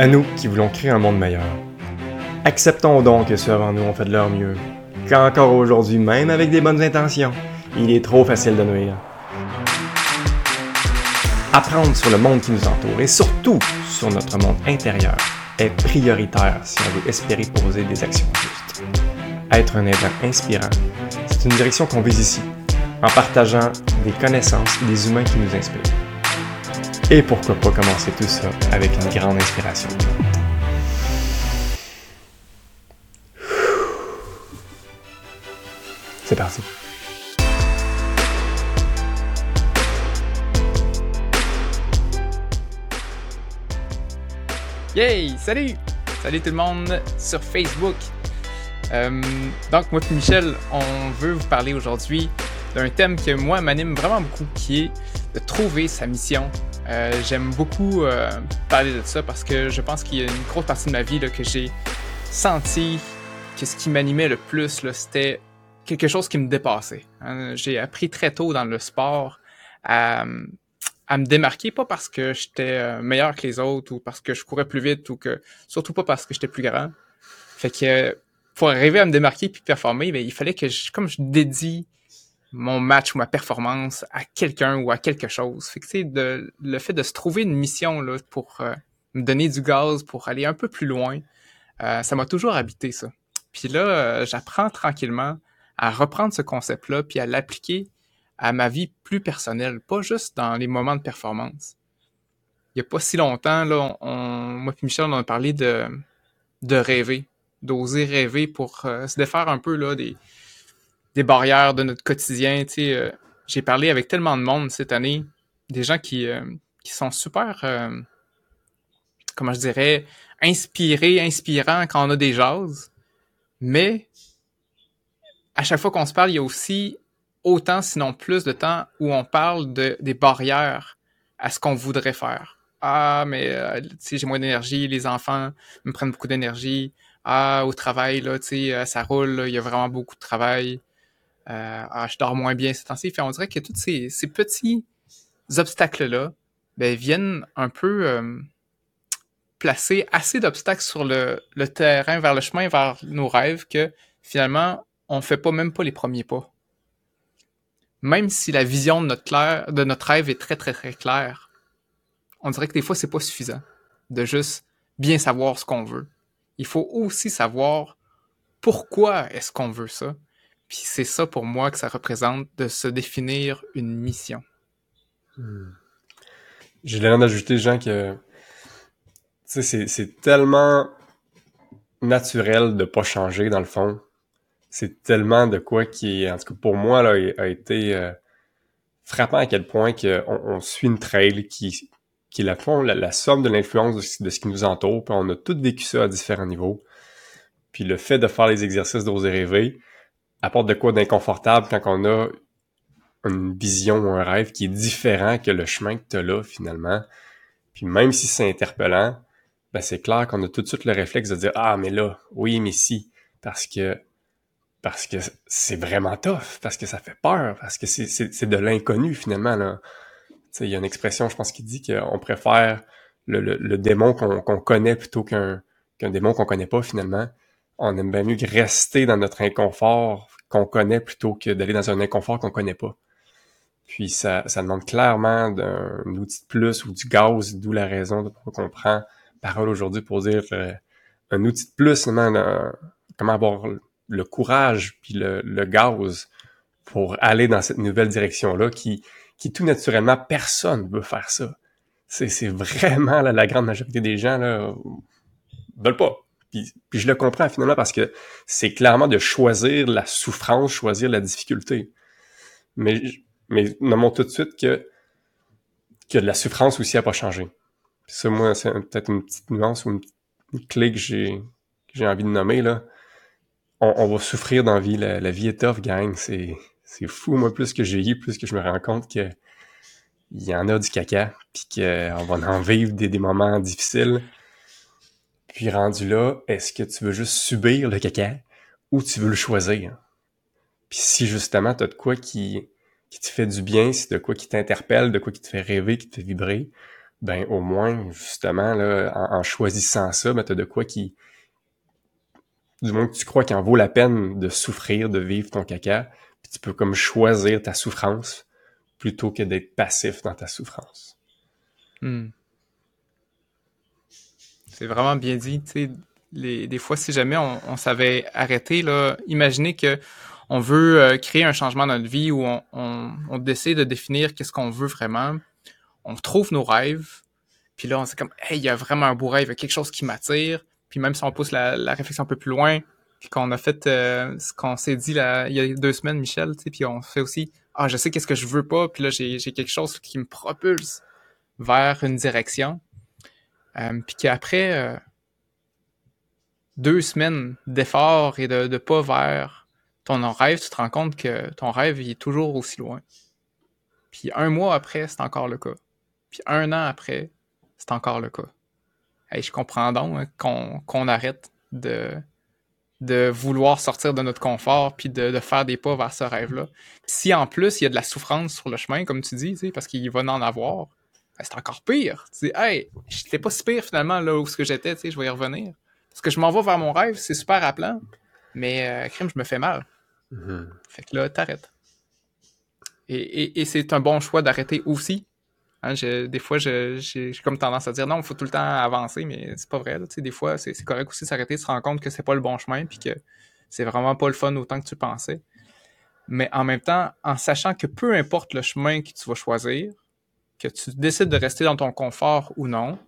À nous qui voulons créer un monde meilleur. Acceptons donc que ceux avant nous ont fait de leur mieux, qu'encore aujourd'hui, même avec des bonnes intentions, il est trop facile de nuire. Apprendre sur le monde qui nous entoure et surtout sur notre monde intérieur est prioritaire si on veut espérer poser des actions justes. Être un aidant inspirant, c'est une direction qu'on vise ici, en partageant des connaissances et des humains qui nous inspirent. Et pourquoi pas commencer tout ça avec une grande inspiration. C'est parti. Yay! Salut! Salut tout le monde sur Facebook. Euh, donc, moi et Michel, on veut vous parler aujourd'hui d'un thème qui, moi, m'anime vraiment beaucoup, qui est de trouver sa mission. Euh, j'aime beaucoup euh, parler de ça parce que je pense qu'il y a une grosse partie de ma vie là, que j'ai senti que ce qui m'animait le plus, c'était quelque chose qui me dépassait. Hein. J'ai appris très tôt dans le sport à, à me démarquer, pas parce que j'étais euh, meilleur que les autres ou parce que je courais plus vite ou que surtout pas parce que j'étais plus grand. Fait que pour arriver à me démarquer puis performer, ben, il fallait que je, comme je dédie mon match ou ma performance à quelqu'un ou à quelque chose. Fait que de le fait de se trouver une mission là pour euh, me donner du gaz pour aller un peu plus loin, euh, ça m'a toujours habité ça. Puis là, j'apprends tranquillement à reprendre ce concept-là puis à l'appliquer à ma vie plus personnelle, pas juste dans les moments de performance. Il n'y a pas si longtemps, là, on, moi et Michel, on a parlé de, de rêver, d'oser rêver pour euh, se défaire un peu là, des, des barrières de notre quotidien. Euh, j'ai parlé avec tellement de monde cette année, des gens qui, euh, qui sont super, comment je dirais, inspirés, inspirants quand on a des jases, mais à chaque fois qu'on se parle, il y a aussi autant, sinon plus de temps où on parle de, des barrières à ce qu'on voudrait faire. Ah, mais euh, j'ai moins d'énergie, les enfants me prennent beaucoup d'énergie. Ah, au travail, là, euh, ça roule, il y a vraiment beaucoup de travail. Euh, ah, je dors moins bien ces temps-ci. on dirait que tous ces, petits obstacles-là ben, viennent un peu euh, placer assez d'obstacles sur le, terrain, vers le chemin, vers nos rêves, que finalement, on fait pas même pas les premiers pas même si la vision de notre, de notre rêve est très, très, très claire, on dirait que des fois, c'est pas suffisant de juste bien savoir ce qu'on veut. Il faut aussi savoir pourquoi est-ce qu'on veut ça. Puis c'est ça pour moi que ça représente de se définir une mission. Hmm. J'ai l'air d'ajouter, Jean, que c'est tellement naturel de pas changer dans le fond c'est tellement de quoi qui, en tout cas pour moi, là, a été euh, frappant à quel point on suit une trail qui, qui est la, fond, la, somme de l'influence de, ce qui nous entoure, puis on a tous vécu ça à différents niveaux. Puis le fait de faire les exercices d'oser rêver apporte de quoi d'inconfortable quand on a une vision ou un rêve qui est différent que le chemin que tu as là, finalement. Puis même si c'est interpellant, ben c'est clair qu'on a tout de suite le réflexe de dire Ah, mais là, oui, mais si. Parce que parce que c'est vraiment tough, parce que ça fait peur, parce que c'est de l'inconnu finalement. Là. Il y a une expression, je pense, qui dit qu'on préfère le, démon qu'on connaît plutôt qu'un qu'un démon qu'on connaît pas finalement. On aime bien mieux rester dans notre inconfort qu'on connaît plutôt que d'aller dans un inconfort qu'on connaît pas. Puis ça, ça demande clairement d'un outil de plus ou du gaz, d'où la raison de pourquoi on prend parole aujourd'hui pour dire euh, un outil de plus, comment avoir le courage puis le, le gaz pour aller dans cette nouvelle direction-là qui, qui tout naturellement, personne veut faire ça. C'est, c'est vraiment la grande majorité des gens là veulent pas. Puis, je le comprends finalement parce que c'est clairement de choisir la souffrance, choisir la difficulté. Mais, mais nommons tout de suite que, que la souffrance aussi a pas changé. ça, moi, c'est peut-être une petite nuance ou une, une clé que j'ai, j'ai envie de nommer là on, va souffrir dans la vie. La, vie est tough, gang. C'est, c'est fou, moi, plus que j'ai eu, plus que je me rends compte que il y en a du caca, puis qu'on va en vivre des, des moments difficiles. Puis rendu là, est-ce que tu veux juste subir le caca ou tu veux le choisir? Puis si justement t'as de quoi qui, qui te fait du bien, si de quoi qui t'interpelle, de quoi qui te fait rêver, qui te fait vibrer, ben au moins, justement, là, en, choisissant ça, ben, tu as de quoi qui. Du moins que tu crois qu'il en vaut la peine de souffrir, de vivre ton caca, puis tu peux comme choisir ta souffrance plutôt que d'être passif dans ta souffrance. Hmm. C'est vraiment bien dit. Les, des fois, si jamais on, s'avait arrêté, là, imaginez que on veut euh, créer un changement dans notre vie où on, on, décide de définir qu'est-ce qu'on veut vraiment. On trouve nos rêves. Puis là, on sait comme, hey, il y a vraiment un beau rêve, il y a quelque chose qui m'attire. Puis même si on pousse la, réflexion un peu plus loin, puis qu'on a fait euh, ce qu'on s'est dit là, il y a deux semaines, Michel, puis on fait aussi, ah, je sais qu'est-ce que je veux pas, puis là, j'ai quelque chose qui me propulse vers une direction. Euh, puis qu'après euh, deux semaines d'efforts et de, de pas vers ton rêve, tu te rends compte que ton rêve est toujours aussi loin. Puis un mois après, c'est encore le cas. Puis un an après, c'est encore le cas. Je comprends donc hein, qu'on arrête de, de vouloir sortir de notre confort puis de, faire des pas vers ce rêve-là. Si en plus il y a de la souffrance sur le chemin, comme tu dis, parce qu'il va en avoir, ben, c'est encore pire. Tu dis, hey, j'étais pas si pire finalement là où ce que j'étais, je vais y revenir. Parce que je m'en vais vers mon rêve, c'est super appelant, mais euh, crime, je me fais mal. Mm-hmm. Fait que là, t'arrêtes. Et, c'est un bon choix d'arrêter aussi. Hein, des fois, j'ai comme tendance à dire non, il faut tout le temps avancer, mais c'est pas vrai. des fois, c'est correct aussi s'arrêter, se rendre compte que c'est pas le bon chemin, puis que c'est vraiment pas le fun autant que tu pensais. Mais en même temps, en sachant que peu importe le chemin que tu vas choisir, que tu décides de rester dans ton confort ou non,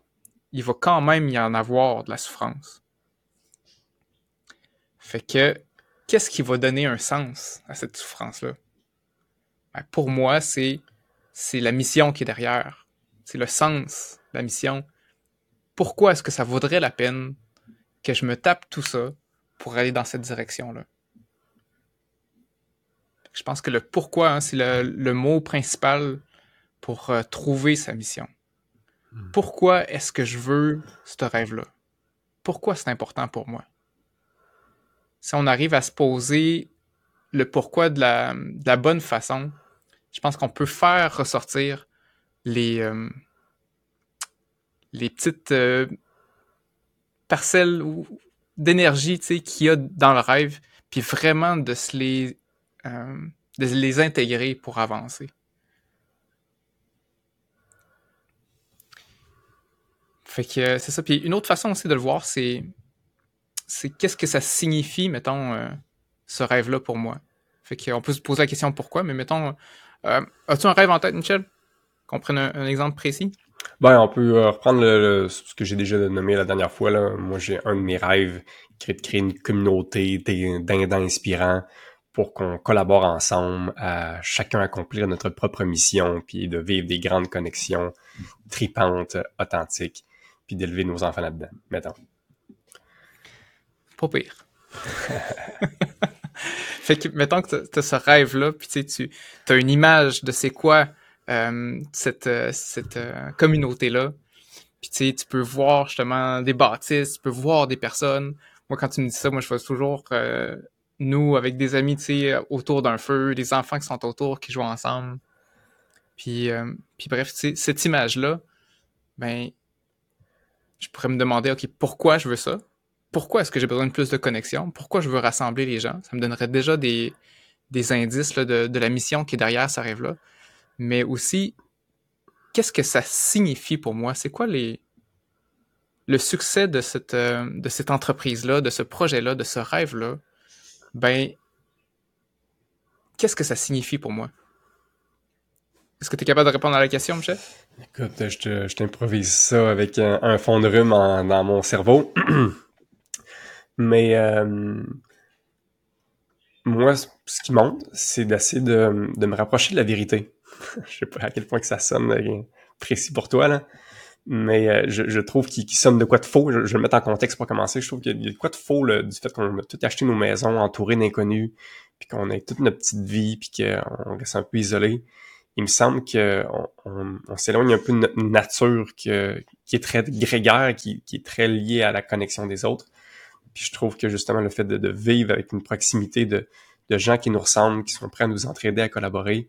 il va quand même y en avoir de la souffrance. Fait que qu'est-ce qui va donner un sens à cette souffrance-là? Ben, pour moi, c'est, la mission qui est derrière. C'est le sens la mission. Pourquoi est-ce que ça vaudrait la peine que je me tape tout ça pour aller dans cette direction-là? Je pense que le pourquoi, hein, c'est le, mot principal pour euh, trouver sa mission. Hmm. Pourquoi est-ce que je veux ce rêve-là? Pourquoi c'est important pour moi? si on arrive à se poser le pourquoi de la, bonne façon, je pense qu'on peut faire ressortir les, euh, les petites euh, parcelles d'énergie qu'il y a dans le rêve, puis vraiment de se les, euh, de les intégrer pour avancer. Fait que c'est ça. Puis une autre façon aussi de le voir, c'est qu'est-ce que ça signifie, mettons, euh, ce rêve-là pour moi? Fait qu'on peut se poser la question pourquoi, mais mettons, euh, as-tu un rêve en tête, Michel? Qu'on prenne un, exemple précis? Ben, on peut euh, reprendre ce que j'ai déjà nommé la dernière fois. Là. Moi, j'ai un de mes rêves est de créer une communauté d'indans inspirants pour qu'on collabore ensemble à chacun accomplir notre propre mission, puis de vivre des grandes connexions tripantes, authentiques, puis d'élever nos enfants là-dedans, mettons. Pas pire. fait que, mettons que tu as ce rêve-là, puis tu as une image de c'est quoi euh, cette, euh, euh, communauté-là. Puis tu peux voir justement des bâtisses, tu peux voir des personnes. Moi, quand tu me dis ça, moi, je vois toujours nous avec des amis, tu sais, autour d'un feu, des enfants qui sont autour, qui jouent ensemble. Puis, puis bref, cette image-là, ben, je pourrais me demander, OK, pourquoi je veux ça? pourquoi est-ce que j'ai besoin de plus de connexion? Pourquoi je veux rassembler les gens? Ça me donnerait déjà des, indices de, la mission qui est derrière ce rêve-là. Mais aussi, qu'est-ce que ça signifie pour moi? C'est quoi les, le succès de cette, euh, de cette entreprise-là, de ce projet-là, de ce rêve-là? Ben, qu'est-ce que ça signifie pour moi? Est-ce que tu es capable de répondre à la question, Michel? Écoute, je t'improvise ça avec un, fond de rhume dans mon cerveau. Mais euh, moi, ce qui monte, c'est d'essayer de, me rapprocher de la vérité. je sais pas à quel point que ça sonne précis pour toi, là. Mais euh, je, trouve qu'il sonne de quoi de faux. Je, vais le mettre en contexte pour commencer. Je trouve qu'il y a de quoi de faux du fait qu'on a tout acheté nos maisons entourées d'inconnus, puis qu'on a toute notre petite vie, puis qu'on reste un peu isolé. Il me semble qu'on on, on, s'éloigne un peu de notre nature qui est très grégaire, qui, est très liée à la connexion des autres. Puis je trouve que justement le fait de, vivre avec une proximité de, gens qui nous ressemblent, qui sont prêts à nous entraider, à collaborer,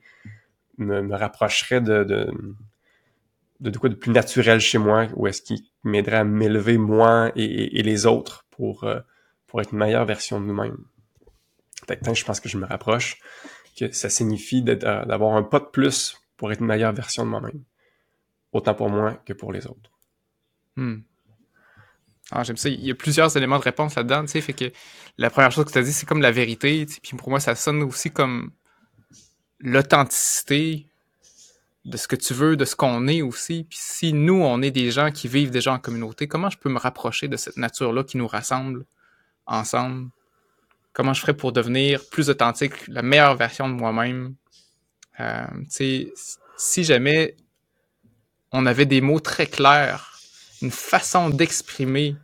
me, rapprocherait de, quoi de plus naturel chez moi, ou est-ce qui m'aiderait à m'élever moi et, les autres pour, euh, pour être une meilleure version de nous-mêmes. je pense que je me rapproche, que ça signifie d'avoir un pas de plus pour être une meilleure version de moi-même. Autant pour moi que pour les autres. Hmm. Ah, j'aime ça. Il y a plusieurs éléments de réponse là-dedans, tu sais, la première chose que tu as dit, c'est comme la vérité, puis pour moi, ça sonne aussi comme l'authenticité de ce que tu veux, de ce qu'on est aussi. Puis si nous, on est des gens qui vivent déjà en communauté, comment je peux me rapprocher de cette nature-là qui nous rassemble ensemble? Comment je ferais pour devenir plus authentique, la meilleure version de moi-même? Euh, si jamais on avait des mots très clairs, une façon d'exprimer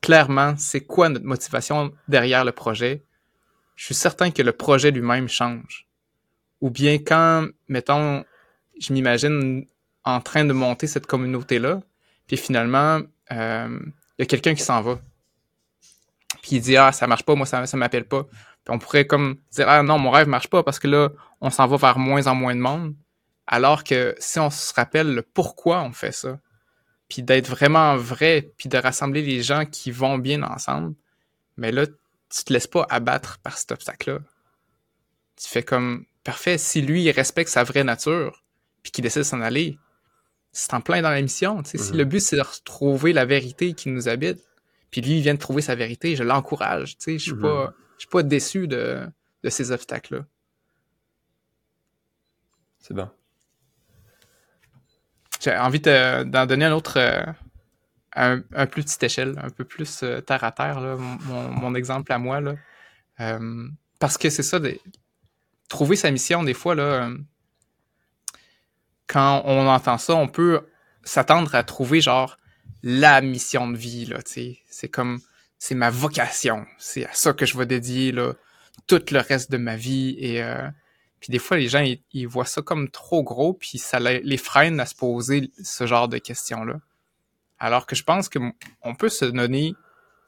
clairement c'est quoi notre motivation derrière le projet, je suis certain que le projet lui-même change. Ou bien quand, mettons, je m'imagine en train de monter cette communauté-là, puis finalement, euh, il y a quelqu'un qui s'en va. Puis il dit Ah, ça marche pas, moi ça, ça m'appelle pas. Puis on pourrait comme dire Ah non, mon rêve marche pas parce que là, on s'en va vers moins en moins de monde. Alors que si on se rappelle le pourquoi on fait ça, puis d'être vraiment vrai, puis de rassembler les gens qui vont bien ensemble, mais là, tu te laisses pas abattre par cet obstacle-là. Tu fais comme parfait, si lui il respecte sa vraie nature, puis qu'il décide de s'en aller, c'est en plein dans la mission. Si le mhm. but, c'est de retrouver la vérité qui nous habite, puis lui, il vient de trouver sa vérité, je l'encourage. Je suis mhm. pas, je suis pas déçu de, de ces obstacles-là. C'est bon. J'ai envie d'en donner un autre, euh, un, un, plus petite échelle, un peu plus euh, terre à terre, là, mon, mon, exemple à moi. Là. Euh, parce que c'est ça, de, trouver sa mission, des fois, là, quand on entend ça, on peut s'attendre à trouver genre la mission de vie, là, tu sais. C'est comme, c'est ma vocation. C'est à ça que je vais dédier, là, tout le reste de ma vie. Et, euh, puis des fois, les gens, ils, voient ça comme trop gros, puis ça les freine à se poser ce genre de questions-là. Alors que je pense que on peut se donner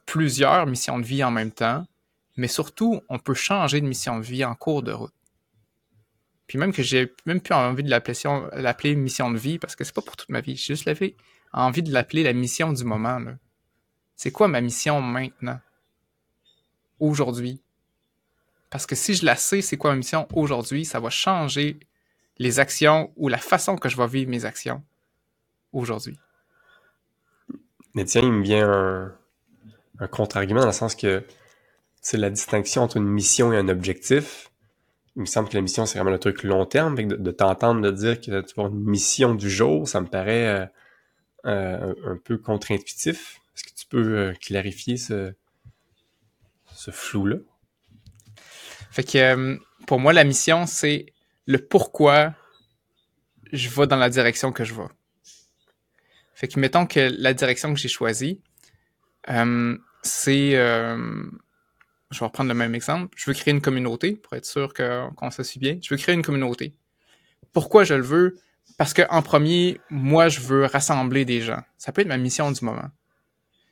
plusieurs missions de vie en même temps, mais surtout, on peut changer de mission de vie en cours de route. Puis même que j'ai même plus envie de l'appeler mission de vie parce que c'est pas pour toute ma vie. J'ai juste envie de l'appeler la mission du moment. C'est quoi ma mission maintenant? Aujourd'hui. Parce que si je la sais, c'est quoi ma mission aujourd'hui, ça va changer les actions ou la façon que je vais vivre mes actions aujourd'hui. Mais tiens, il me vient un, contre-argument dans le sens que c'est la distinction entre une mission et un objectif il me semble que la mission, c'est vraiment le truc long terme. de, t'entendre de dire que tu avoir une mission du jour, ça me paraît euh, euh, un, peu contre-intuitif. Est-ce que tu peux euh, clarifier ce, ce flou-là? Fait que pour moi, la mission, c'est le pourquoi je vais dans la direction que je vais. Fait que mettons que la direction que j'ai choisie, c'est je vais reprendre le même exemple. Je veux créer une communauté pour être sûr qu'on se suit bien. Je veux créer une communauté. Pourquoi je le veux? Parce que en premier, moi, je veux rassembler des gens. Ça peut être ma mission du moment.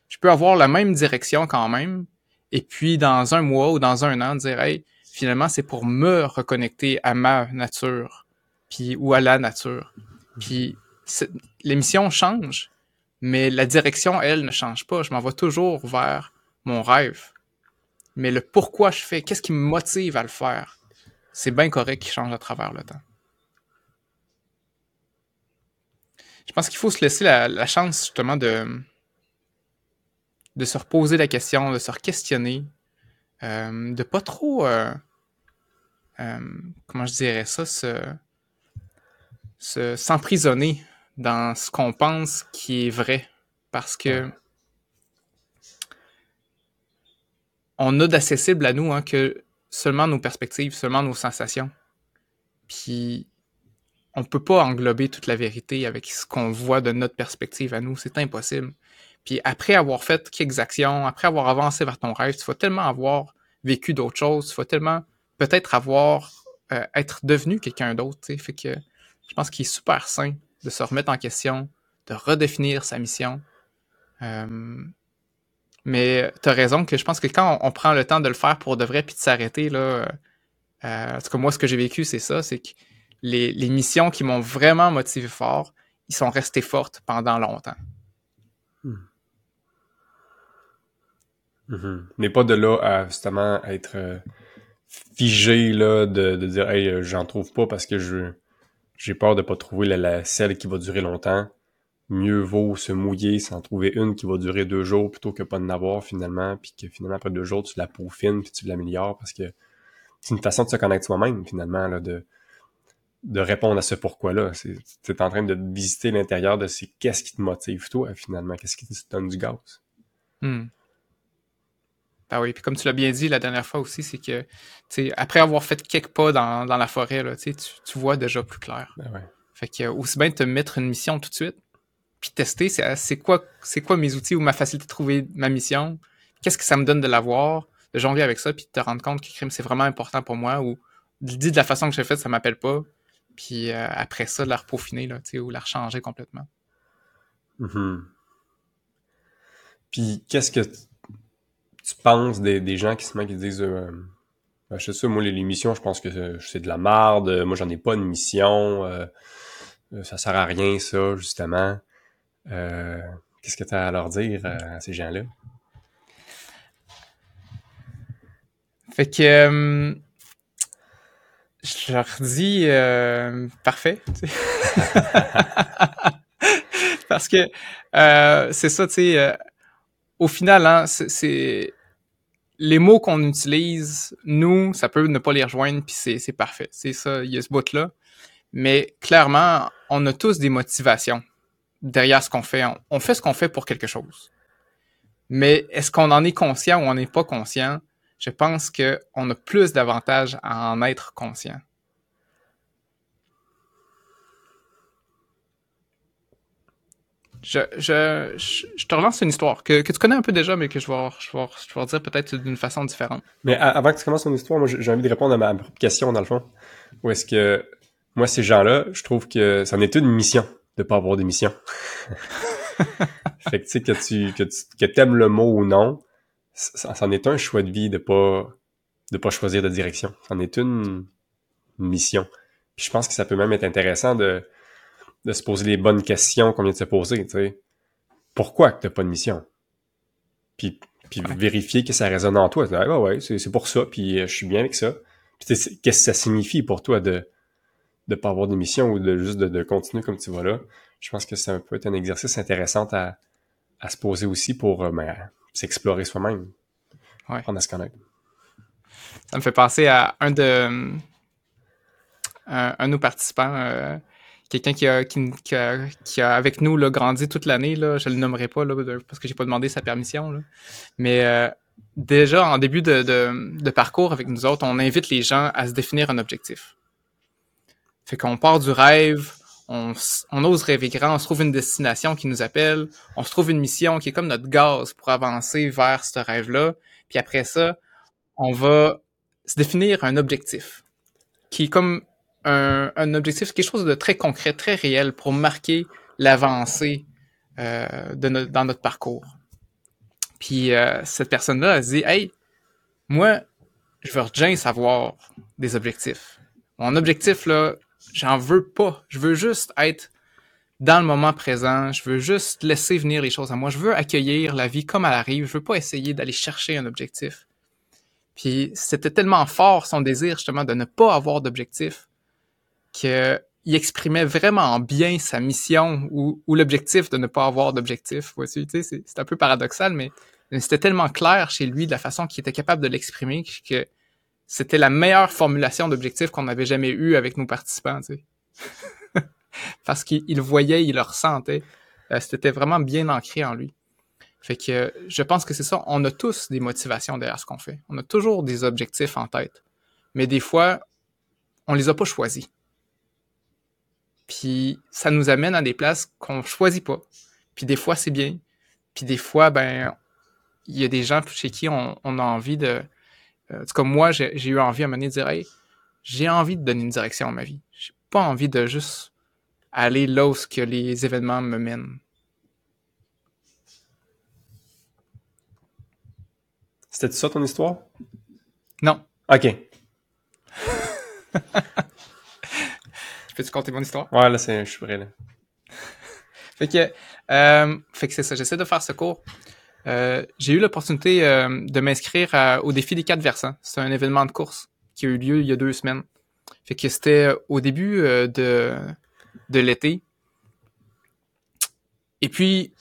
Je peux avoir la même direction quand même, et puis dans un mois ou dans un an, dire hey, finalement, c'est pour me reconnecter à ma nature, puis ou à la nature. Puis les missions changent, mais la direction, elle, ne change pas. Je m'en vais toujours vers mon rêve mais le pourquoi je fais, qu'est-ce qui me motive à le faire, c'est bien correct qu'il change à travers le temps. Je pense qu'il faut se laisser la, chance justement de, de se reposer la question, de se questionner, euh, de pas trop, euh, euh, comment je dirais ça, s'emprisonner dans ce qu'on pense qui est vrai. Parce que on a d'accessible à nous hein, que seulement nos perspectives, seulement nos sensations. Puis on peut pas englober toute la vérité avec ce qu'on voit de notre perspective à nous, c'est impossible. Puis après avoir fait quelques actions, après avoir avancé vers ton rêve, tu vas tellement avoir vécu d'autres choses, tu vas tellement peut-être avoir euh, être devenu quelqu'un d'autre, fait que je pense qu'il est super sain de se remettre en question, de redéfinir sa mission. Euh, mais tu as raison que je pense que quand on, prend le temps de le faire pour de vrai puis de s'arrêter, là, euh, en tout cas, moi, ce que j'ai vécu, c'est ça, c'est que les, missions qui m'ont vraiment motivé fort, ils sont restés fortes pendant longtemps. Hmm. Mm-hmm. Mais pas de là à justement être euh, figé là, de, dire Hey, euh, j'en trouve pas parce que je j'ai peur de pas trouver la, la, celle qui va durer longtemps. Mieux vaut se mouiller sans trouver une qui va durer deux jours plutôt que pas de n'avoir finalement, puis que finalement après deux jours tu la peaufines puis tu l'améliores parce que c'est une façon de se connaître soi-même finalement là, de de répondre à ce pourquoi-là. C'est en train de visiter l'intérieur de c'est qu'est-ce qui te motive toi finalement, qu'est-ce qui te donne du gaz? Hmm. Ah oui, puis comme tu l'as bien dit la dernière fois aussi, c'est que après avoir fait quelques pas dans, dans la forêt, là, tu, tu vois déjà plus clair. Ben ouais. Fait que aussi bien te mettre une mission tout de suite, puis tester c'est quoi, quoi mes outils ou ma facilité de trouver ma mission, qu'est-ce que ça me donne de l'avoir, de jongler avec ça, puis de te rendre compte que crime c'est vraiment important pour moi, ou dit de la façon que j'ai fait, ça m'appelle pas, puis euh, après ça, de la repaufiner, là, ou la rechanger complètement. Mm-hmm. Puis qu'est-ce que tu penses des, des gens qui se qui disent euh, ben, je sais ça, moi les, missions, je pense que c'est de la marde, moi j'en ai pas de mission, euh, euh, ça sert à rien ça, justement. Euh, Qu'est-ce que tu as à leur dire à ces gens-là? Fait que je leur dis parfait. Parce que c'est ça, tu sais au final, hein, c'est les mots qu'on utilise, nous, ça peut ne pas les rejoindre, puis c'est parfait. C'est ça, il y a ce bout-là. Mais clairement, on a tous des motivations derrière ce qu'on fait. On, fait ce qu'on fait pour quelque chose. Mais est-ce qu'on en est conscient ou on n'est pas conscient? Je pense qu'on a plus d'avantages à en être conscient. Je, te relance une histoire que, tu connais un peu déjà, mais que je vais, je vais, dire peut-être d'une façon différente. Mais avant que tu commences ton histoire, moi j'ai envie de répondre à ma, propre question dans le fond. Ou est-ce que moi ces gens-là, je trouve que ça en est une mission de pas avoir d'émission. fait que tu sais que tu t'aimes le mot ou non, ça, en est un choix de vie de pas de pas choisir de direction. Ça en est une mission. Puis je pense que ça peut même être intéressant de de se poser les bonnes questions qu'on vient de se poser, tu sais. Pourquoi que t'as pas de mission? Puis, puis vérifier que ça résonne en toi. Ah ouais, c'est pour ça, puis euh, je suis bien avec ça. Qu'est-ce que ça signifie pour toi de de pas avoir de mission ou de juste de, continuer comme tu vas là? Je pense que ça peut être un exercice intéressant à, à se poser aussi pour euh, ben, s'explorer soi-même. Ouais. Apprendre à se connaître. Ça me fait penser à un de un, un de nos participants euh, quelqu'un qui a, qui, a, qui a, avec nous là, grandi toute l'année, là, je le nommerai pas là, parce que j'ai pas demandé sa permission. Là. Mais euh, déjà, en début de, de, de, parcours avec nous autres, on invite les gens à se définir un objectif. Fait qu'on part du rêve, on, ose rêver grand, on se trouve une destination qui nous appelle, on se trouve une mission qui est comme notre gaz pour avancer vers ce rêve-là. Puis après ça, on va se définir un objectif qui est comme un, objectif, quelque chose de très concret, très réel pour marquer l'avancée euh, dans notre parcours. Puis euh, cette personne-là, elle dit Hey, moi, je veux bien savoir des objectifs. Mon objectif, là, j'en veux pas. Je veux juste être dans le moment présent. Je veux juste laisser venir les choses à moi. Je veux accueillir la vie comme elle arrive. Je veux pas essayer d'aller chercher un objectif. Puis c'était tellement fort son désir justement de ne pas avoir d'objectif qu'il exprimait vraiment bien sa mission ou, l'objectif de ne pas avoir d'objectif. C'est un peu paradoxal, mais c'était tellement clair chez lui de la façon qu'il était capable de l'exprimer que c'était la meilleure formulation d'objectif qu'on avait jamais eu avec nos participants. Parce qu'il voyait, il le ressentait. Euh, c'était vraiment bien ancré en lui. Fait que je pense que c'est ça. On a tous des motivations derrière ce qu'on fait. On a toujours des objectifs en tête. Mais des fois, on les a pas choisis. Puis ça nous amène à des places qu'on choisit pas. Puis des fois, c'est bien. Puis des fois, ben, il y a des gens chez qui on, a envie de. Euh, comme moi, j'ai eu envie à un moment donné de dire Hey, j'ai envie de donner une direction à ma vie. J'ai pas envie de juste aller là où que les événements me mènent. C'était ça ton histoire? Non. OK. Peux-tu compter mon histoire? Ouais, là, c'est, je suis prêt, là. fait que, euh, fait que c'est ça, j'essaie de faire ce cours. Euh, j'ai eu l'opportunité euh, de m'inscrire au défi des quatre versants. C'est un événement de course qui a eu lieu il y a deux semaines. Fait que c'était au début de, de l'été. Et puis,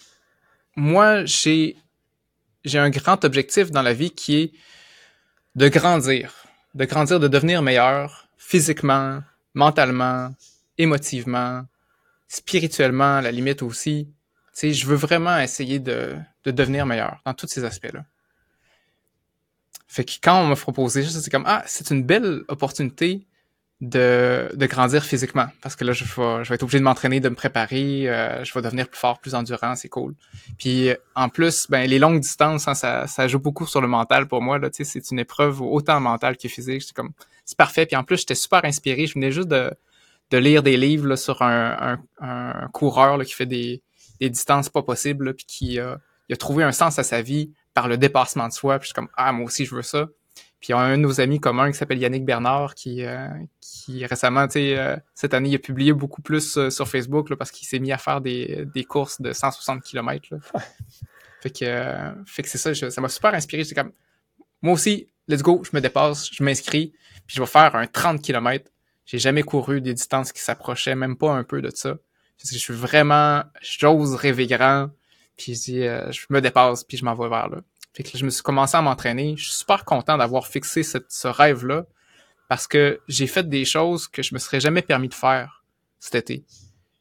moi, j'ai, j'ai un grand objectif dans la vie qui est de grandir. De grandir, de devenir meilleur physiquement, mentalement, émotivement, spirituellement, à la limite aussi. Tu sais, je veux vraiment essayer de, de devenir meilleur dans tous ces aspects-là. Fait que quand on m'a proposé c'est comme, ah, c'est une belle opportunité de, de grandir physiquement. Parce que là, je vais, être obligé de m'entraîner, de me préparer, euh, je vais devenir plus fort, plus endurant, c'est cool. Puis en plus, ben les longues distances, hein, ça, joue beaucoup sur le mental pour moi. Là, c'est une épreuve autant mentale que physique. C'est comme c'est parfait. Puis en plus, j'étais super inspiré. Je venais juste de, de lire des livres sur un, un, coureur qui fait des, des distances pas possibles, puis qui il a trouvé un sens à sa vie par le dépassement de soi. Puis je suis comme ah moi aussi je veux ça. Puis il y a un de nos amis communs qui s'appelle Yannick Bernard qui, euh, qui récemment, tu sais, euh, cette année, il a publié beaucoup plus euh, sur Facebook là, parce qu'il s'est mis à faire des, des courses de 160 km. fait que, fait que c'est ça, ça m'a super inspiré. J'étais comme, moi aussi, let's go, je me dépasse, je m'inscris, puis je vais faire un 30 km. J'ai jamais couru des distances qui s'approchaient, même pas un peu de ça. Je suis vraiment, j'ose rêver grand, puis je dis, je me dépasse, puis je m'en vais vers là. Fait que je me suis commencé à m'entraîner. Je suis super content d'avoir fixé ce rêve-là parce que j'ai fait des choses que je me serais jamais permis de faire cet été.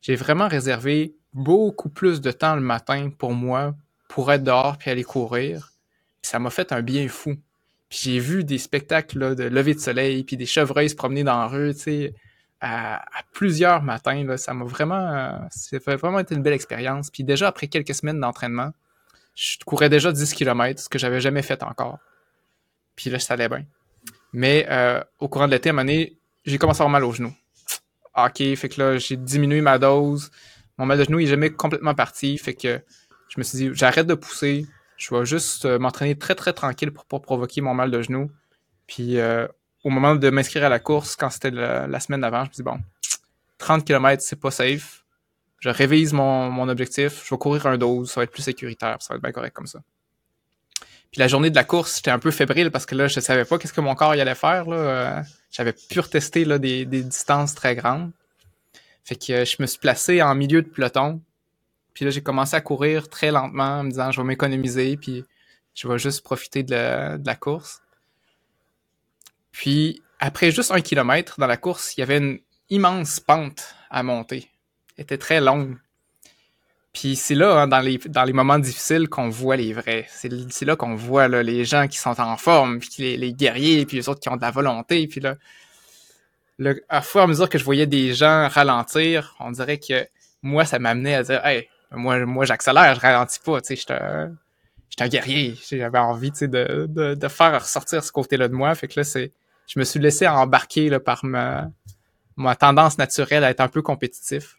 J'ai vraiment réservé beaucoup plus de temps le matin pour moi, pour être dehors puis aller courir. ça m'a fait un bien fou. Puis j'ai vu des spectacles de lever de soleil puis des chevreuils se promener dans la rue, tu sais, à, plusieurs matins. Là, ça m'a vraiment, ça a vraiment été une belle expérience. Puis déjà après quelques semaines d'entraînement, je courais déjà 10 km, ce que j'avais jamais fait encore. Puis là, ça allait bien. Mais euh, au courant de l'été, à un j'ai commencé à avoir mal au genou. OK, fait que là, j'ai diminué ma dose. Mon mal de genou, il est jamais complètement parti. Fait que je me suis dit, j'arrête de pousser. Je vais juste euh, m'entraîner très, très tranquille pour pas provoquer mon mal de genou. Puis euh, au moment de m'inscrire à la course, quand c'était la, semaine d'avant, je me dit, bon, 30 km, c'est pas safe je révise mon, objectif, je vais courir un 12, ça va être plus sécuritaire, ça va être bien correct comme ça. Puis la journée de la course, j'étais un peu fébrile parce que là, je savais pas qu'est-ce que mon corps y allait faire. J'avais pu retester des, distances très grandes. Fait que je me suis placé en milieu de peloton. Puis là, j'ai commencé à courir très lentement en me disant je vais m'économiser, puis je vais juste profiter de la course. Puis après juste un kilomètre dans la course, il y avait une immense pente à monter était très longue. Puis c'est là, hein, dans, les, moments difficiles, qu'on voit les vrais. C'est là qu'on voit les gens qui sont en forme, puis les, les, guerriers, puis les autres qui ont de la volonté. Puis là, à fur et à mesure que je voyais des gens ralentir, on dirait que moi, ça m'amenait à dire, hey, moi, moi j'accélère, je ralentis pas, tu sais, j'étais un, guerrier. J'avais envie, de, de, de, faire ressortir ce côté-là de moi. Fait que là, c'est, je me suis laissé embarquer là, par ma, ma tendance naturelle à être un peu compétitif.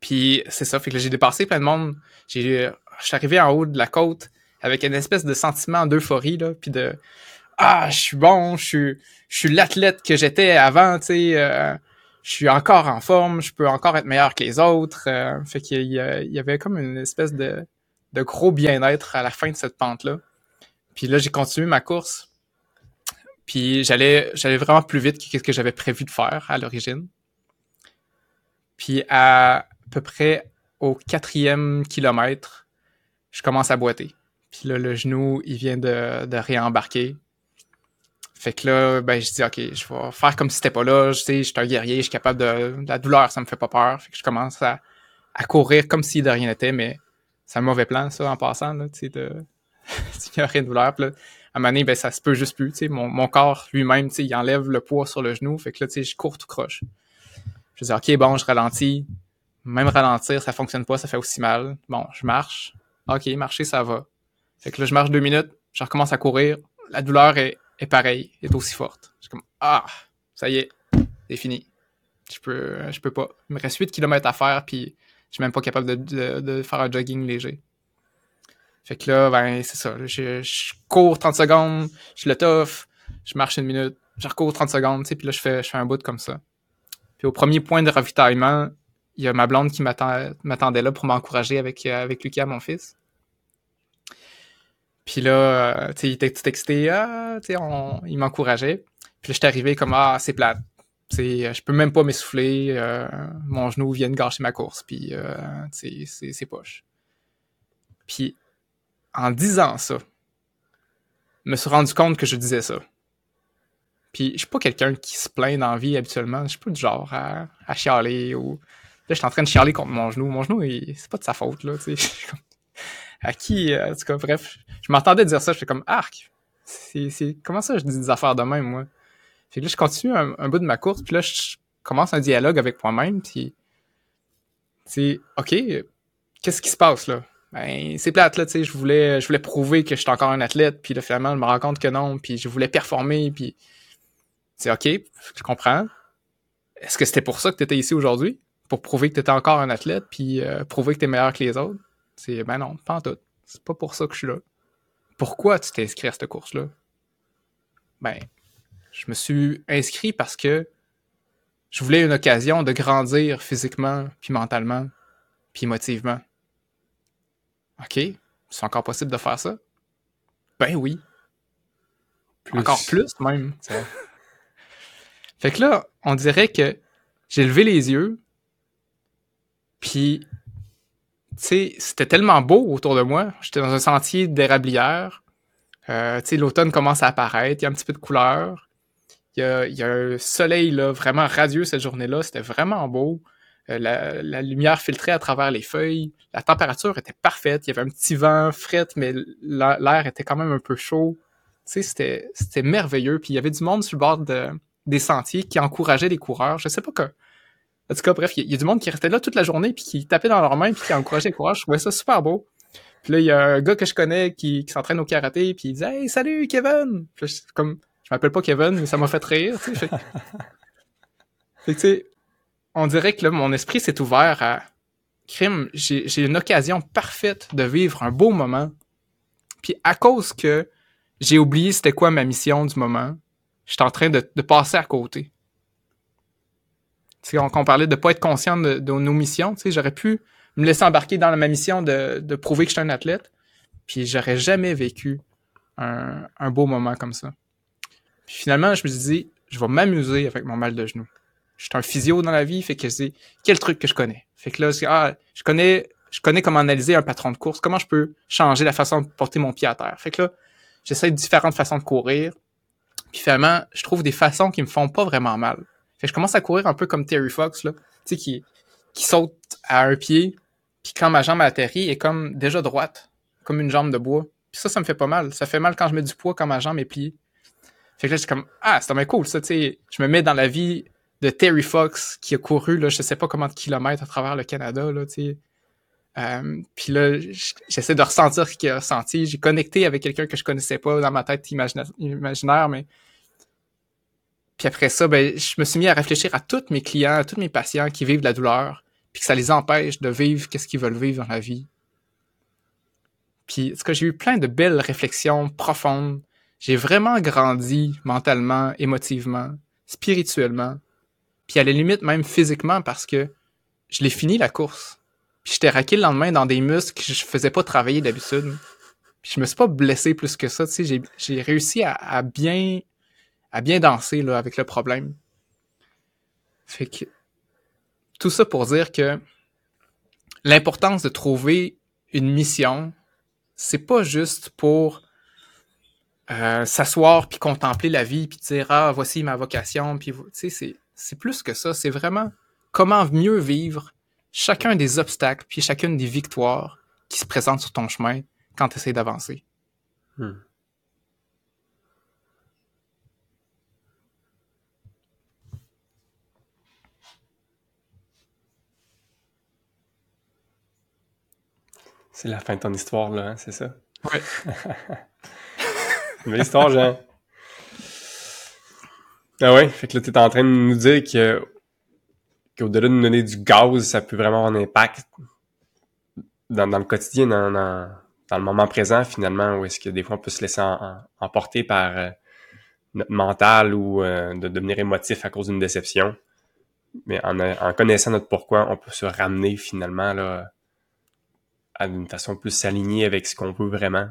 Puis c'est ça, fait que j'ai dépassé plein de monde. J'ai, je suis arrivé en haut de la côte avec une espèce de sentiment d'euphorie là, puis de ah, je suis bon, je suis, je suis l'athlète que j'étais avant, tu sais, euh, je suis encore en forme, je peux encore être meilleur que les autres. Euh, fait qu'il y, y, avait comme une espèce de, de gros bien-être à la fin de cette pente là. Puis là, j'ai continué ma course. Puis j'allais, j'allais vraiment plus vite que ce que j'avais prévu de faire à l'origine. Puis à, peu près au quatrième kilomètre, je commence à boiter. Puis là, le genou, il vient de, de réembarquer. Fait que là, ben, je dis, OK, je vais faire comme si c'était pas là. Je sais, je suis un guerrier, je suis capable de, la douleur, ça me fait pas peur. Fait que je commence à, à courir comme si de rien n'était, mais c'est un mauvais plan, ça, en passant, là, tu sais, de, rien de douleur. Puis là, à un moment donné, ben, ça se peut juste plus, tu sais. Mon, mon corps lui-même, tu sais, il enlève le poids sur le genou. Fait que là, tu sais, je cours tout croche. Je dis, OK, bon, je ralentis. Même ralentir, ça fonctionne pas, ça fait aussi mal. Bon, je marche. OK, marcher, ça va. Fait que là, je marche deux minutes, je recommence à courir. La douleur est, est pareille, est aussi forte. Je suis comme, ah, ça y est, c'est fini. Je peux, je peux pas. Il me reste 8 km à faire, puis je suis même pas capable de, de, de faire un jogging léger. Fait que là, ben, c'est ça. Je, je, cours 30 secondes, je le toffe, je marche une minute, je recours 30 secondes, puis là, je fais, je fais un bout comme ça. Puis au premier point de ravitaillement, il y a ma blonde qui m'attendait là pour m'encourager avec, euh, avec Lucas, mon fils. Puis là, euh, tu sais, il était tout excité, ah, tu sais, il m'encourageait. Puis là, j'étais arrivé comme, ah, c'est plate. Sais, je peux même pas m'essouffler, euh, mon genou vient de gâcher ma course, puis euh, c'est poche. Puis en disant ça, je me suis rendu compte que je disais ça. Puis je suis pas quelqu'un qui se plaint dans la vie habituellement, je suis pas du genre à, chialer ou... Là, je suis en train de chialer contre mon genou. Mon genou, c'est pas de sa faute, là, tu à qui, euh, en tout cas, bref, je m'entendais dire ça, je fais comme arc. C'est comment ça je dis des affaires de même, moi? Fait que là, je continue un, bout de ma course, puis là, je commence un dialogue avec moi-même, puis c'est OK, qu'est-ce qui se passe là? Ben, c'est plate, là, tu sais, je voulais, je voulais prouver que j'étais encore un athlète, puis là, finalement, je me rends compte que non, puis je voulais performer, puis c'est OK, je comprends. Est-ce que c'était pour ça que tu étais ici aujourd'hui? Pour prouver que tu étais encore un athlète, puis euh, prouver que tu es meilleur que les autres? C'est, ben non, pas en tout. C'est pas pour ça que je suis là. Pourquoi tu t'es inscrit à cette course-là? Ben, je me suis inscrit parce que je voulais une occasion de grandir physiquement, puis mentalement, puis émotivement. OK, c'est encore possible de faire ça? Ben oui. Encore plus même. fait que là, on dirait que j'ai levé les yeux, puis sais, c'était tellement beau autour de moi. J'étais dans un sentier d'érablière. Euh, tu sais, l'automne commence à apparaître, il y a un petit peu de couleur. Il y a, il y a un soleil là, vraiment radieux cette journée-là, c'était vraiment beau. Euh, la, la, lumière filtrait à travers les feuilles. La température était parfaite. Il y avait un petit vent fret, mais l'air était quand même un peu chaud. Tu sais, c'était, merveilleux. Puis il y avait du monde sur le bord de, des sentiers qui encourageait les coureurs. Je sais pas que, en tout cas, bref, il y, a du monde qui restait là toute la journée puis qui tapait dans leurs mains puis qui encourageait le courage. Je trouvais ça super beau. Puis là, il y a un gars que je connais qui, qui s'entraîne au karaté puis il dit Hey, salut Kevin! Puis je, comme, je m'appelle pas Kevin, mais ça m'a fait rire, tu sais. tu sais, on dirait que là, mon esprit s'est ouvert à crime. J'ai une occasion parfaite de vivre un beau moment. Puis à cause que j'ai oublié c'était quoi ma mission du moment, j'étais en train de, de passer à côté on, on parlait de pas être conscient de, nos missions, tu sais, j'aurais pu me laisser embarquer dans ma mission de, de prouver que je suis un athlète, puis j'aurais jamais vécu un, un, beau moment comme ça. Puis finalement, je me suis dit, je vais m'amuser avec mon mal de genou. Je suis un physio dans la vie, fait que c'est quel truc que je connais. Fait que là, ah, je connais, je connais comment analyser un patron de course, comment je peux changer la façon de porter mon pied à terre. Fait que là, j'essaie différentes façons de courir. Puis finalement, je trouve des façons qui me font pas vraiment mal. Fait que je commence à courir un peu comme Terry Fox, là, tu sais, qui, qui saute à un pied, puis quand ma jambe atterrit, est comme déjà droite, comme une jambe de bois. Puis ça, ça me fait pas mal. Ça fait mal quand je mets du poids quand ma jambe est pliée. Fait que là, c'est comme, ah, c'est vraiment cool, ça, tu sais. Je me mets dans la vie de Terry Fox, qui a couru, là, je sais pas combien de kilomètres à travers le Canada, là, tu sais. Euh, puis là, j'essaie de ressentir ce qu'il a ressenti. J'ai connecté avec quelqu'un que je connaissais pas dans ma tête imaginaire, mais puis après ça, ben, je me suis mis à réfléchir à tous mes clients, à tous mes patients qui vivent de la douleur, puis que ça les empêche de vivre qu'est-ce qu'ils veulent vivre dans la vie. Puis, ce que j'ai eu plein de belles réflexions profondes. J'ai vraiment grandi mentalement, émotivement, spirituellement, puis à la limite même physiquement parce que je l'ai fini la course. Puis j'étais raqué le lendemain dans des muscles que je faisais pas travailler d'habitude. Puis je me suis pas blessé plus que ça, tu sais, j'ai réussi à, à bien à bien danser là, avec le problème. Fait que tout ça pour dire que l'importance de trouver une mission, c'est pas juste pour euh, s'asseoir puis contempler la vie puis dire ah voici ma vocation puis tu sais c'est plus que ça, c'est vraiment comment mieux vivre chacun des obstacles puis chacune des victoires qui se présentent sur ton chemin quand tu essaies d'avancer. Hmm. C'est la fin de ton histoire, là, hein, c'est ça? Oui. Belle histoire, Jean. Ah ouais, fait que là, t'es en train de nous dire que qu'au-delà de nous donner du gaz, ça peut vraiment avoir un impact dans, le quotidien, dans, dans, le moment présent, finalement, où est-ce que des fois on peut se laisser emporter par euh, notre mental ou euh, de devenir émotif à cause d'une déception. Mais en, en connaissant notre pourquoi, on peut se ramener finalement là, à une façon plus s'aligner avec ce qu'on veut vraiment.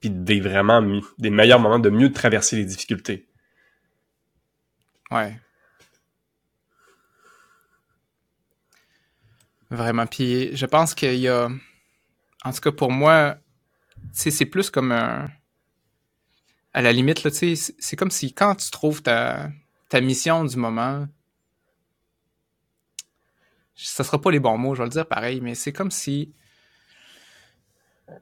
Puis des vraiment des meilleurs moments de mieux traverser les difficultés. Ouais. Vraiment. Puis je pense qu'il y a. En tout cas, pour moi, c'est plus comme un. À la limite, là, c'est comme si quand tu trouves ta, ta mission du moment, ça sera pas les bons mots, je vais le dire pareil, mais c'est comme si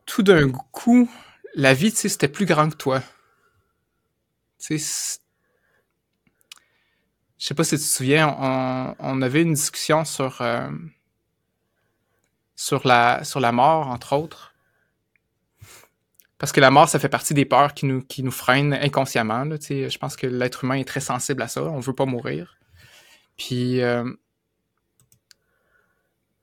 tout d'un coup, la vie, tu sais, c'était plus grand que toi. Tu sais, je sais pas si tu te souviens, on, avait une discussion sur, euh, sur, la, sur la mort, entre autres. Parce que la mort, ça fait partie des peurs qui nous, qui nous freinent inconsciemment. Je pense que l'être humain est très sensible à ça. On veut pas mourir. Puis, euh,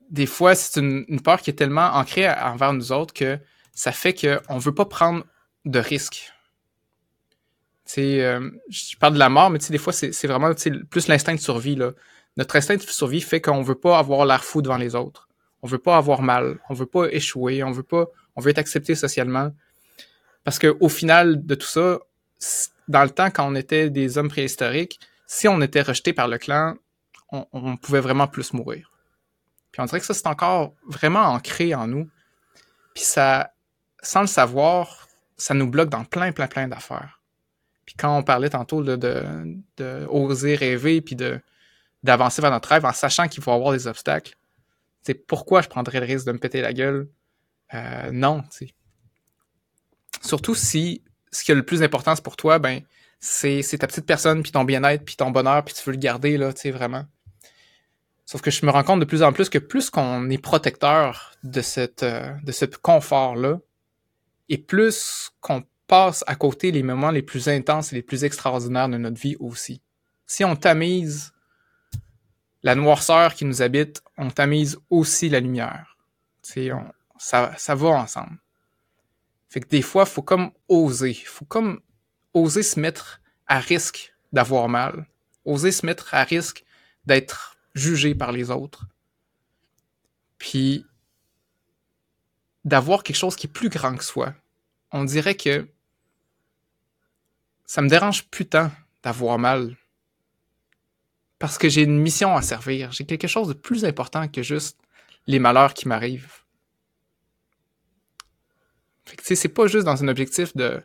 des fois, c'est une, une, peur qui est tellement ancrée envers nous autres que ça fait qu'on veut pas prendre de risques. Euh, je parle de la mort, mais des fois, c'est vraiment plus l'instinct de survie. Notre instinct de survie fait qu'on veut pas avoir l'air fou devant les autres. On veut pas avoir mal. On veut pas échouer. On veut pas. On veut être accepté socialement. Parce que au final de tout ça, dans le temps, quand on était des hommes préhistoriques, si on était rejeté par le clan, on, on pouvait vraiment plus mourir. Puis on dirait que ça, c'est encore vraiment ancré en nous. Puis ça, sans le savoir, ça nous bloque dans plein, plein, plein d'affaires. Puis quand on parlait tantôt de, de, oser rêver puis de d'avancer vers notre rêve en sachant qu'il faut avoir des obstacles, c'est pourquoi je prendrais le risque de me péter la gueule? Euh, non, tu sais. Surtout si ce qui est le plus important pour toi, ben, c'est, ta petite personne, puis ton bien-être, puis ton bonheur, puis tu veux le garder, là, tu sais, vraiment. Sauf que je me rends compte de plus en plus que plus qu'on est protecteur de, cette, euh, de ce confort-là, et plus qu'on passe à côté les moments les plus intenses et les plus extraordinaires de notre vie aussi. Si on tamise la noirceur qui nous habite, on tamise aussi la lumière. On, ça, ça va ensemble. Fait que des fois, faut comme oser. Faut comme oser se mettre à risque d'avoir mal. Oser se mettre à risque d'être jugé par les autres. Puis d'avoir quelque chose qui est plus grand que soi. On dirait que ça me dérange plus tant d'avoir mal. Parce que j'ai une mission à servir. J'ai quelque chose de plus important que juste les malheurs qui m'arrivent. Fait que, c'est pas juste dans un objectif de,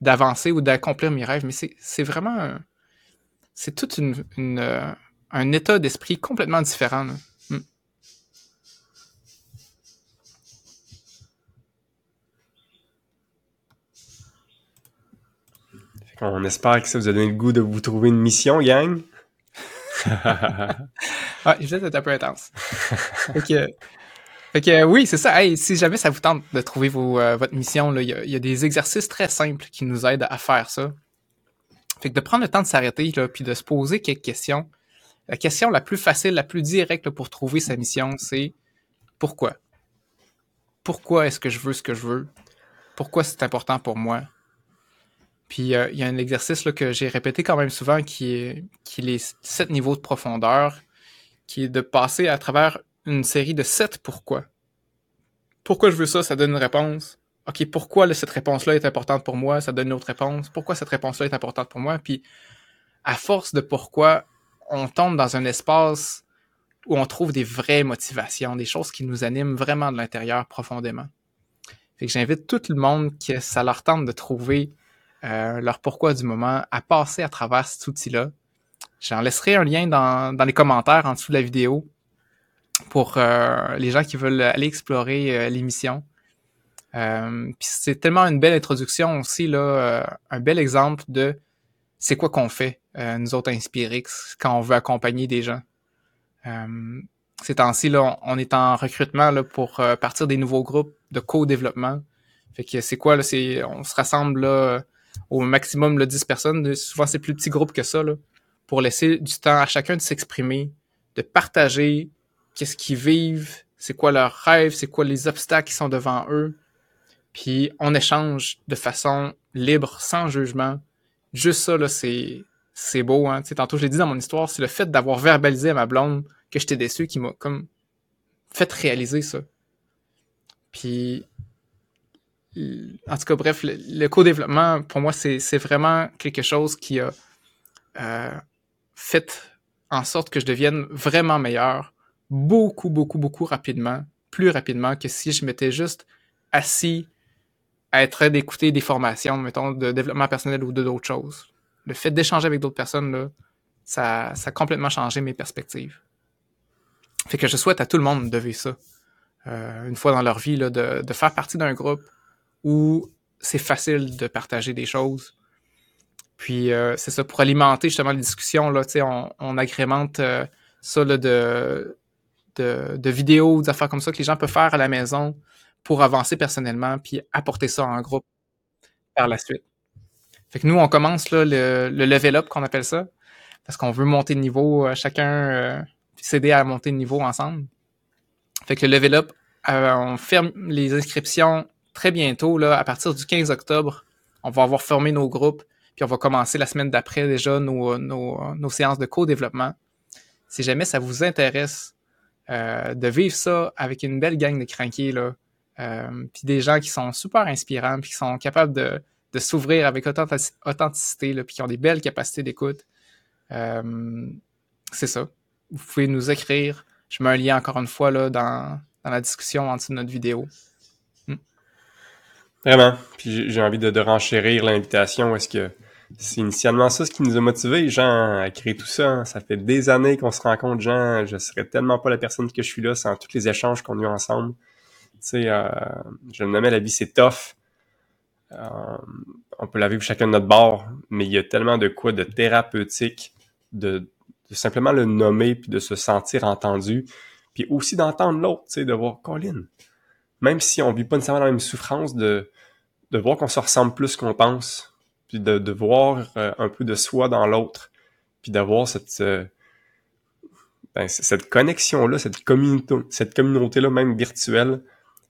d'avancer ou d'accomplir mes rêves, mais c'est, vraiment c'est tout euh, un état d'esprit complètement différent. On espère que ça vous a donné le goût de vous trouver une mission, gang. ouais, je vais être un peu intense. fait que, oui, c'est ça. si jamais ça vous tente de trouver euh, votre mission, il y, a des exercices très simples qui nous aident à faire ça. Fait que de prendre le temps de s'arrêter, puis de se poser quelques questions. La question la plus facile, la plus directe pour trouver sa mission, c'est pourquoi? Pourquoi est-ce que je veux ce que je veux? Pourquoi c'est important pour moi? Puis euh, il y a un exercice là, que j'ai répété quand même souvent qui est, qui est les sept niveaux de profondeur, qui est de passer à travers une série de sept pourquoi. Pourquoi je veux ça, ça donne une réponse. OK, pourquoi cette réponse-là est importante pour moi, ça donne une autre réponse. Pourquoi cette réponse-là est importante pour moi? Puis à force de pourquoi, on tombe dans un espace où on trouve des vraies motivations, des choses qui nous animent vraiment de l'intérieur profondément. Fait que j'invite tout le monde que ça leur tente de trouver euh, leur pourquoi du moment, à passer à travers cet outil-là. J'en laisserai un lien dans, les commentaires en dessous de la vidéo pour euh, les gens qui veulent aller explorer euh, l'émission. puis c'est tellement une belle introduction aussi, là, un bel exemple de c'est quoi qu'on fait, nous autres Inspirix, quand on veut accompagner des gens. ces temps-ci, là, on, est en recrutement là, pour partir des nouveaux groupes de co-développement. Fait que c'est quoi, là, c'est, on se rassemble là, au maximum là, 10 personnes. Souvent, c'est plus petit groupe que ça, là, pour laisser du temps à chacun de s'exprimer, de partager qu'est-ce qu'ils vivent, c'est quoi leurs rêves, c'est quoi les obstacles qui sont devant eux. Puis on échange de façon libre, sans jugement. Juste ça, là, c'est, c'est beau, hein. Tu tantôt, je l'ai dit dans mon histoire, c'est le fait d'avoir verbalisé à ma blonde que j'étais déçu qui m'a comme fait réaliser ça. Puis, en tout cas, bref, le, co-développement, pour moi, c'est vraiment quelque chose qui a euh, fait en sorte que je devienne vraiment meilleur beaucoup, beaucoup, beaucoup rapidement, plus rapidement que si je m'étais juste assis à être d'écouter des formations, mettons, de développement personnel ou d'autres choses. Le fait d'échanger avec d'autres personnes, ça, ça a complètement changé mes perspectives. Fait que je souhaite à tout le monde de vivre ça. Euh, une fois dans leur vie, de faire partie d'un groupe où c'est facile de partager des choses. Puis euh, c'est ça, pour alimenter justement les discussions, là, on, on agrémente euh, ça là, de, de, vidéos, d'affaires comme ça que les gens peuvent faire à la maison pour avancer personnellement, puis apporter ça en groupe par la suite. Fait que nous, on commence là, le, le level up qu'on appelle ça, parce qu'on veut monter de niveau, chacun s'aider à monter de niveau ensemble. Fait que le level up, euh, on ferme les inscriptions très bientôt, là, à partir du 15 octobre. On va avoir formé nos groupes, puis on va commencer la semaine d'après déjà nos, nos, séances de co-développement. Si jamais ça vous intéresse euh, de vivre ça avec une belle gang de crankiers, là, euh, puis des gens qui sont super inspirants, puis qui sont capables de, de s'ouvrir avec authenticité, là, puis qui ont des belles capacités d'écoute, euh, c'est ça vous pouvez nous écrire. Je mets un lien encore une fois là, dans, dans la discussion en dessous de notre vidéo. Vraiment. Puis j'ai envie de, de renchérir l'invitation. Est-ce que c'est initialement ça ce qui nous a motivés, Jean, à créer tout ça? Hein? Ça fait des années qu'on se rencontre, Jean. Je serais tellement pas la personne que je suis là sans tous les échanges qu'on a eu ensemble. Tu sais, euh, je le nommais la vie, c'est tough. Euh, on peut la vivre chacun de notre bord, mais il y a tellement de quoi de thérapeutique, de, de simplement le nommer puis de se sentir entendu, puis aussi d'entendre l'autre, tu sais, de voir Colin. Même si on vit pas nécessairement la même souffrance, de, de voir qu'on se ressemble plus qu'on pense, puis de, de voir euh, un peu de soi dans l'autre, puis d'avoir cette euh, ben, cette connexion là, cette cette communauté là même virtuelle,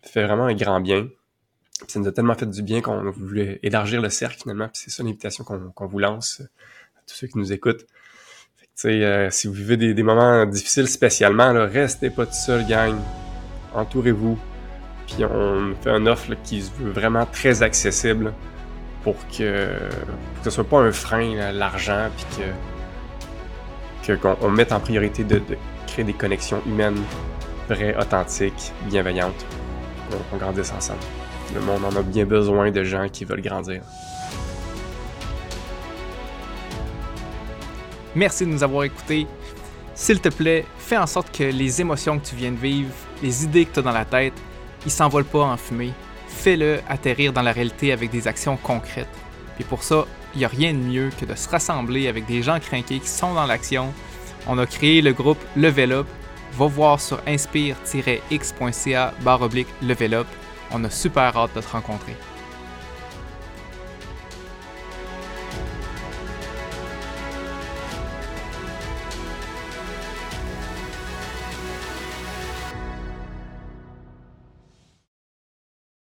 fait vraiment un grand bien. Ça nous a tellement fait du bien qu'on voulait élargir le cercle finalement. Puis c'est ça l'invitation qu'on vous lance à tous ceux qui nous écoutent. Euh, si vous vivez des, moments difficiles spécialement, restez pas tout seul, gang. Entourez-vous. Puis on fait un offre qui se veut vraiment très accessible pour que, pour que ce soit pas un frein, l'argent, puis que qu'on mette en priorité de, créer des connexions humaines vraies, authentiques, bienveillantes, qu'on grandisse ensemble. Le monde en a bien besoin de gens qui veulent grandir. Merci de nous avoir écoutés. S'il te plaît, fais en sorte que les émotions que tu viens de vivre, les idées que tu as dans la tête, ils s'envolent pas en fumée. Fais-le atterrir dans la réalité avec des actions concrètes. Et pour ça, il n'y a rien de mieux que de se rassembler avec des gens craqués qui sont dans l'action. On a créé le groupe Level Up. Va voir sur inspire-x.ca barre oblique Level Up. On a super hâte de te rencontrer.